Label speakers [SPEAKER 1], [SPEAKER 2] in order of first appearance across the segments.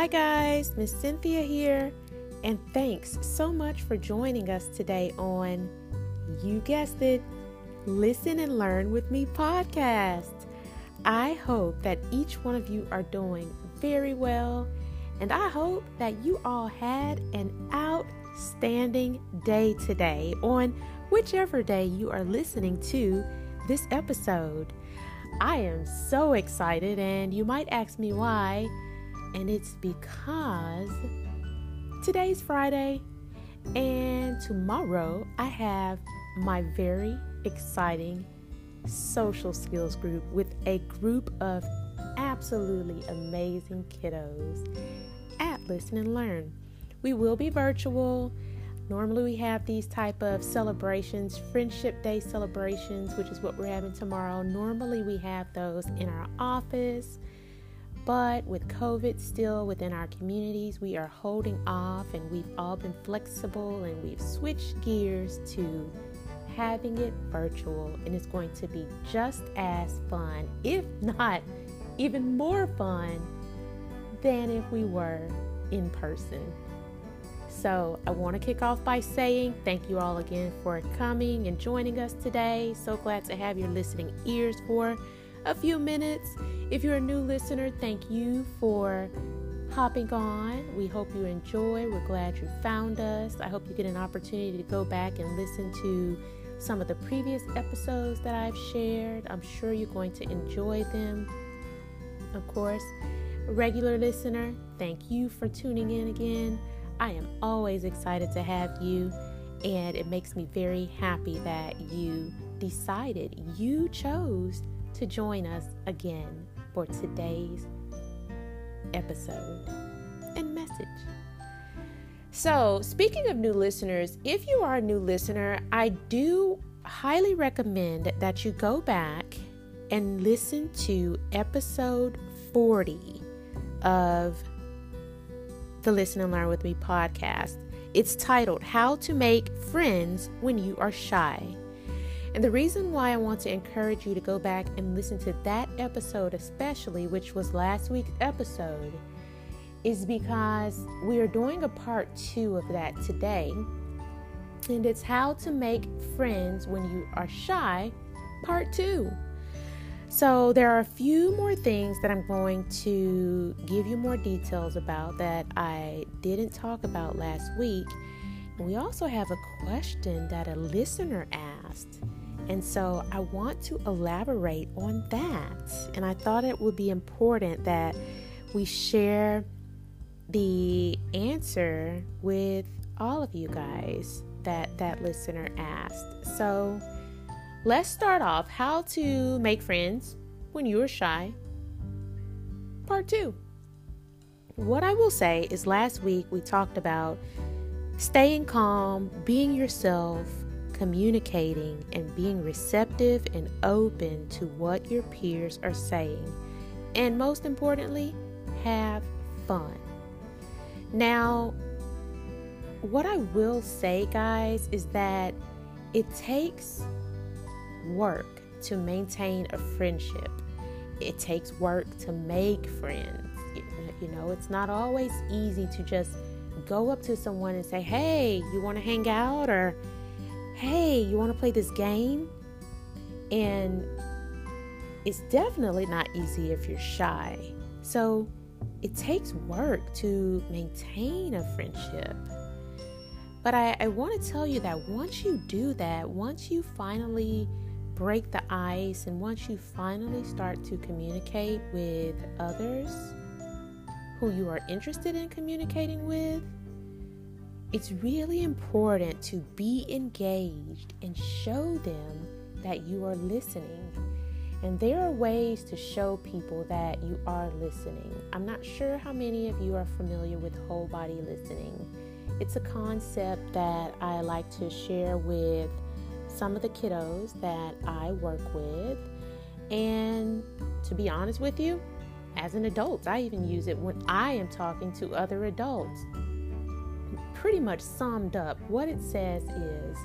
[SPEAKER 1] Hi, guys, Miss Cynthia here, and thanks so much for joining us today on, you guessed it, Listen and Learn with Me podcast. I hope that each one of you are doing very well, and I hope that you all had an outstanding day today on whichever day you are listening to this episode. I am so excited, and you might ask me why, and it's because today's Friday, and tomorrow I have my very exciting social skills group with a group of absolutely amazing kiddos at Listen and Learn. We will be virtual. Normally we have these type of celebrations, friendship day celebrations, which is what we're having tomorrow. Normally we have those in our office. But with COVID still within our communities, we are holding off and we've all been flexible and we've switched gears to having it virtual. And it's going to be just as fun, if not even more fun, than if we were in person. So, I want to kick off by saying thank you all again for coming and joining us today. So glad to have your listening ears for a few minutes. If you're a new listener, thank you for hopping on. We hope you enjoy. We're glad you found us. I hope you get an opportunity to go back and listen to some of the previous episodes that I've shared. I'm sure you're going to enjoy them. Of course, regular listener, thank you for tuning in again. I am always excited to have you, and it makes me very happy that you decided, you chose to join us again for today's episode and message. So, speaking of new listeners, if you are a new listener, I do highly recommend that you go back and listen to episode 40 of the Listen and Learn with Me podcast. It's titled How to Make Friends When You Are Shy. And the reason why I want to encourage you to go back and listen to that episode, especially, which was last week's episode, is because we are doing a part two of that today. And it's how to make friends when you are shy, part two. So, there are a few more things that I'm going to give you more details about that I didn't talk about last week. And we also have a question that a listener asked. And so, I want to elaborate on that. And I thought it would be important that we share the answer with all of you guys that that listener asked. So, Let's start off how to make friends when you are shy. Part two. What I will say is last week we talked about staying calm, being yourself, communicating, and being receptive and open to what your peers are saying. And most importantly, have fun. Now, what I will say, guys, is that it takes work to maintain a friendship. It takes work to make friends. You know, it's not always easy to just go up to someone and say, Hey, you want to hang out? Or Hey, you want to play this game? And it's definitely not easy if you're shy. So it takes work to maintain a friendship. But I, I want to tell you that once you do that, once you finally break the ice, and once you finally start to communicate with others who you are interested in communicating with, it's really important to be engaged and show them that you are listening. And there are ways to show people that you are listening. I'm not sure how many of you are familiar with whole body listening. It's a concept that I like to share with some of the kiddos that I work with. And to be honest with you, as an adult, I even use it when I am talking to other adults. Pretty much summed up, what it says is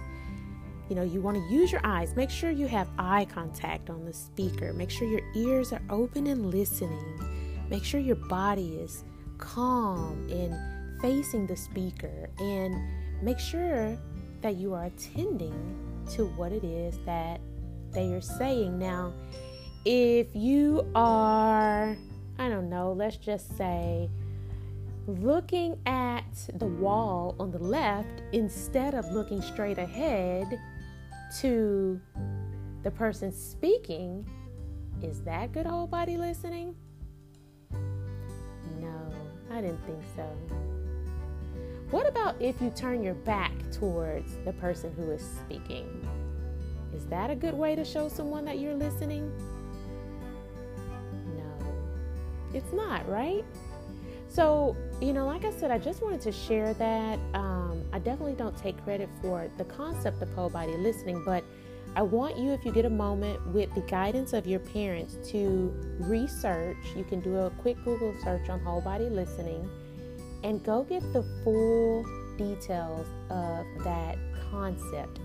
[SPEAKER 1] you know, you want to use your eyes. Make sure you have eye contact on the speaker. Make sure your ears are open and listening. Make sure your body is calm and facing the speaker and make sure that you are attending to what it is that they are saying. Now, if you are, I don't know, let's just say, looking at the wall on the left instead of looking straight ahead to the person speaking, is that good whole body listening? No, I didn't think so. What about if you turn your back towards the person who is speaking? Is that a good way to show someone that you're listening? No, it's not, right? So, you know, like I said, I just wanted to share that. Um, I definitely don't take credit for the concept of whole body listening, but I want you, if you get a moment, with the guidance of your parents, to research. You can do a quick Google search on whole body listening and go get the full details of that concept.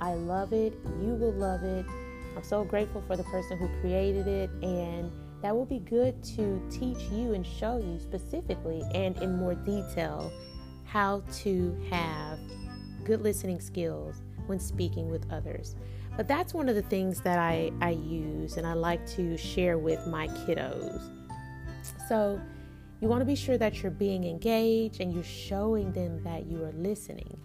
[SPEAKER 1] I love it. You will love it. I'm so grateful for the person who created it, and that will be good to teach you and show you specifically and in more detail how to have good listening skills when speaking with others. But that's one of the things that I, I use and I like to share with my kiddos. So you want to be sure that you're being engaged and you're showing them that you are listening.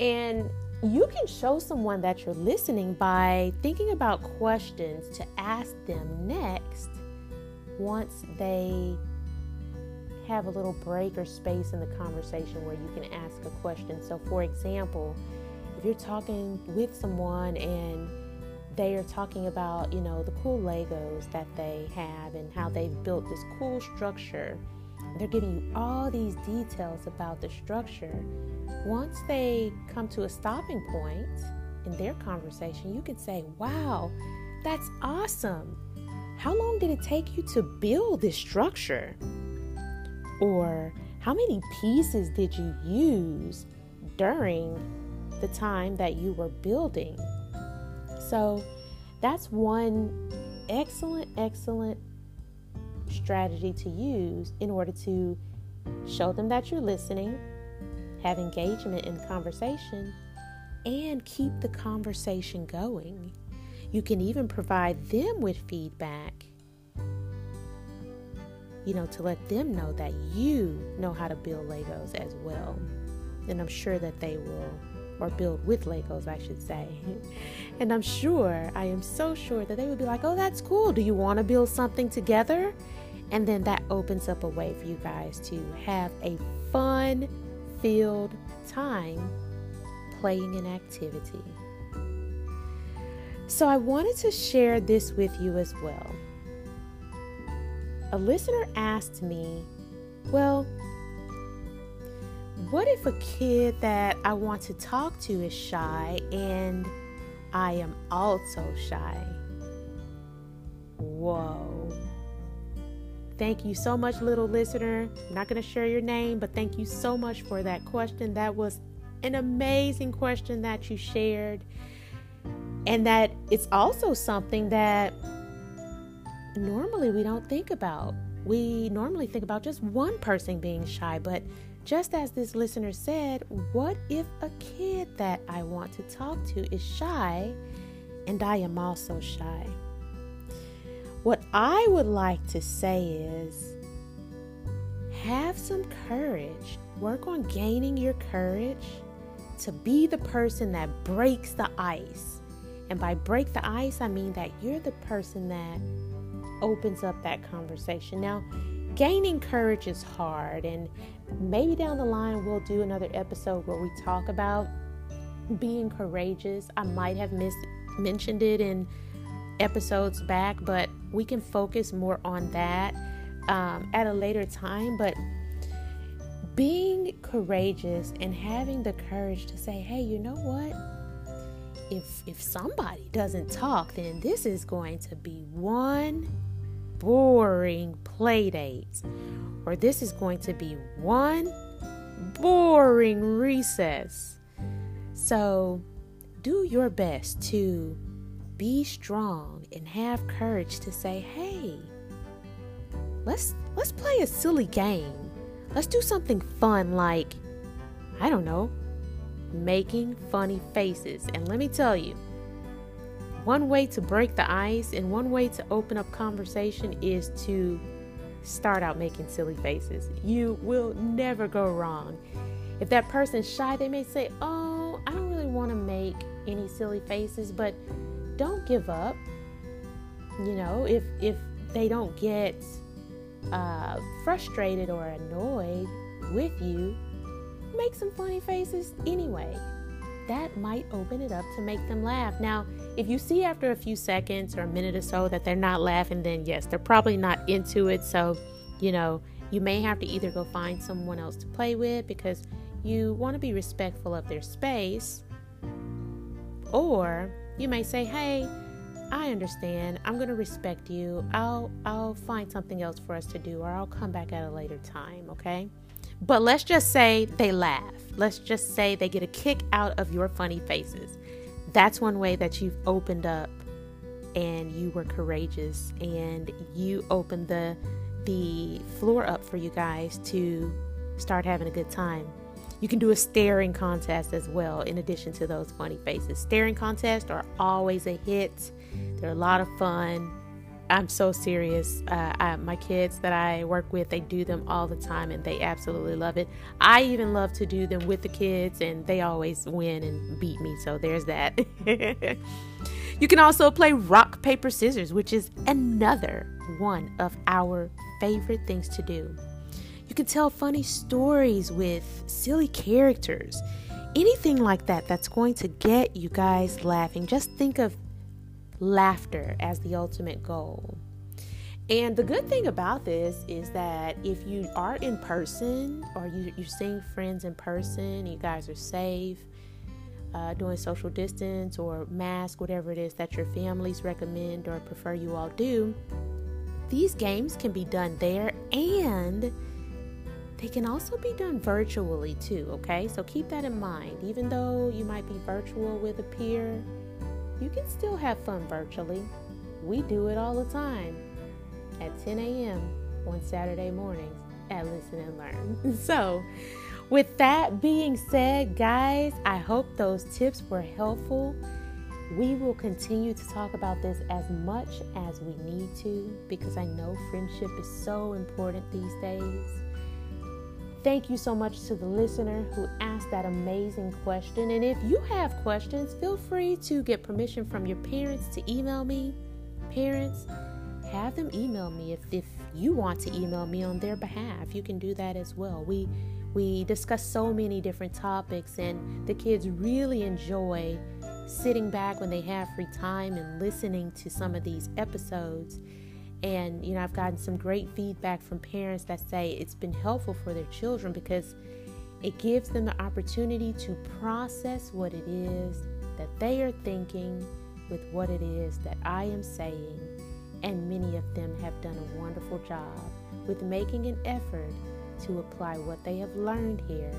[SPEAKER 1] And you can show someone that you're listening by thinking about questions to ask them next once they have a little break or space in the conversation where you can ask a question. So, for example, if you're talking with someone and they are talking about, you know, the cool Legos that they have and how they've built this cool structure. They're giving you all these details about the structure. Once they come to a stopping point in their conversation, you can say, Wow, that's awesome. How long did it take you to build this structure? Or how many pieces did you use during the time that you were building. So that's one excellent, excellent strategy to use in order to show them that you're listening, have engagement in conversation, and keep the conversation going. You can even provide them with feedback, you know, to let them know that you know how to build Legos as well. And I'm sure that they will or build with Legos, I should say. and I'm sure, I am so sure that they would be like, oh, that's cool. Do you want to build something together? And then that opens up a way for you guys to have a fun filled time playing an activity. So I wanted to share this with you as well. A listener asked me, well, what if a kid that I want to talk to is shy and I am also shy? Whoa. Thank you so much, little listener. I'm not going to share your name, but thank you so much for that question. That was an amazing question that you shared. And that it's also something that normally we don't think about. We normally think about just one person being shy, but just as this listener said, what if a kid that I want to talk to is shy and I am also shy? What I would like to say is have some courage. Work on gaining your courage to be the person that breaks the ice. And by break the ice, I mean that you're the person that opens up that conversation. Now, gaining courage is hard, and maybe down the line we'll do another episode where we talk about being courageous. I might have missed mentioned it in episodes back, but we can focus more on that um, at a later time. But being courageous and having the courage to say, "Hey, you know what? If if somebody doesn't talk, then this is going to be one boring play date, or this is going to be one boring recess. So, do your best to be strong and have courage to say, "Hey, let's let's play a silly game." Let's do something fun like, I don't know, making funny faces. And let me tell you, one way to break the ice and one way to open up conversation is to start out making silly faces. You will never go wrong. If that person's shy, they may say, Oh, I don't really want to make any silly faces, but don't give up. You know, if if they don't get uh, frustrated or annoyed with you, make some funny faces anyway. That might open it up to make them laugh. Now, if you see after a few seconds or a minute or so that they're not laughing, then yes, they're probably not into it. So, you know, you may have to either go find someone else to play with because you want to be respectful of their space, or you may say, "Hey, I understand. I'm going to respect you. I'll I'll find something else for us to do or I'll come back at a later time, okay? But let's just say they laugh. Let's just say they get a kick out of your funny faces. That's one way that you've opened up and you were courageous and you opened the the floor up for you guys to start having a good time. You can do a staring contest as well, in addition to those funny faces. Staring contests are always a hit, they're a lot of fun. I'm so serious. Uh, I, my kids that I work with, they do them all the time and they absolutely love it. I even love to do them with the kids, and they always win and beat me. So there's that. you can also play rock, paper, scissors, which is another one of our favorite things to do. You can tell funny stories with silly characters. Anything like that that's going to get you guys laughing. Just think of laughter as the ultimate goal. And the good thing about this is that if you are in person or you, you're seeing friends in person, you guys are safe, uh, doing social distance or mask, whatever it is that your families recommend or prefer you all do, these games can be done there and they can also be done virtually too, okay? So keep that in mind. Even though you might be virtual with a peer, you can still have fun virtually. We do it all the time at 10 a.m. on Saturday mornings at Listen and Learn. So, with that being said, guys, I hope those tips were helpful. We will continue to talk about this as much as we need to because I know friendship is so important these days. Thank you so much to the listener who asked that amazing question. And if you have questions, feel free to get permission from your parents to email me. Parents, have them email me if, if you want to email me on their behalf. You can do that as well. We we discuss so many different topics and the kids really enjoy sitting back when they have free time and listening to some of these episodes and, you know, I've gotten some great feedback from parents that say it's been helpful for their children because it gives them the opportunity to process what it is that they are thinking with what it is that I am saying. And many of them have done a wonderful job with making an effort to apply what they have learned here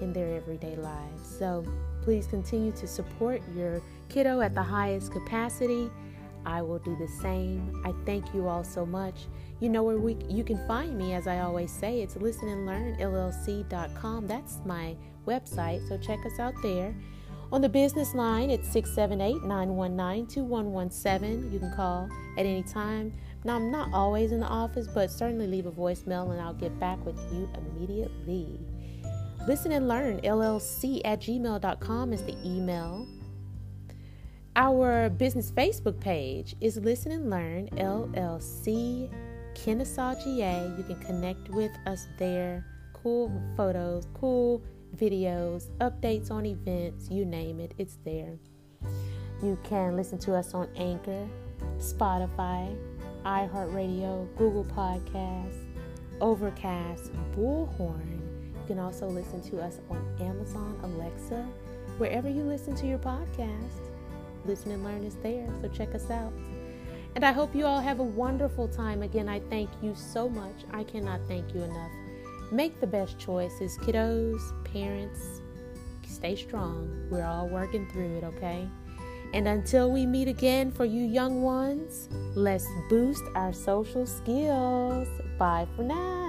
[SPEAKER 1] in their everyday lives. So please continue to support your kiddo at the highest capacity I will do the same. I thank you all so much. You know where we you can find me as I always say, it's listenandlearnllc.com. That's my website, so check us out there. On the business line, it's 678-919-2117. You can call at any time. Now, I'm not always in the office, but certainly leave a voicemail and I'll get back with you immediately. Listen and learn, LLC at gmail.com is the email. Our business Facebook page is Listen and Learn LLC Kennesaw GA. You can connect with us there. Cool photos, cool videos, updates on events, you name it, it's there. You can listen to us on Anchor, Spotify, iHeartRadio, Google Podcasts, Overcast, Bullhorn. You can also listen to us on Amazon, Alexa, wherever you listen to your podcast. Listen and Learn is there, so check us out. And I hope you all have a wonderful time. Again, I thank you so much. I cannot thank you enough. Make the best choices, kiddos, parents. Stay strong. We're all working through it, okay? And until we meet again for you young ones, let's boost our social skills. Bye for now.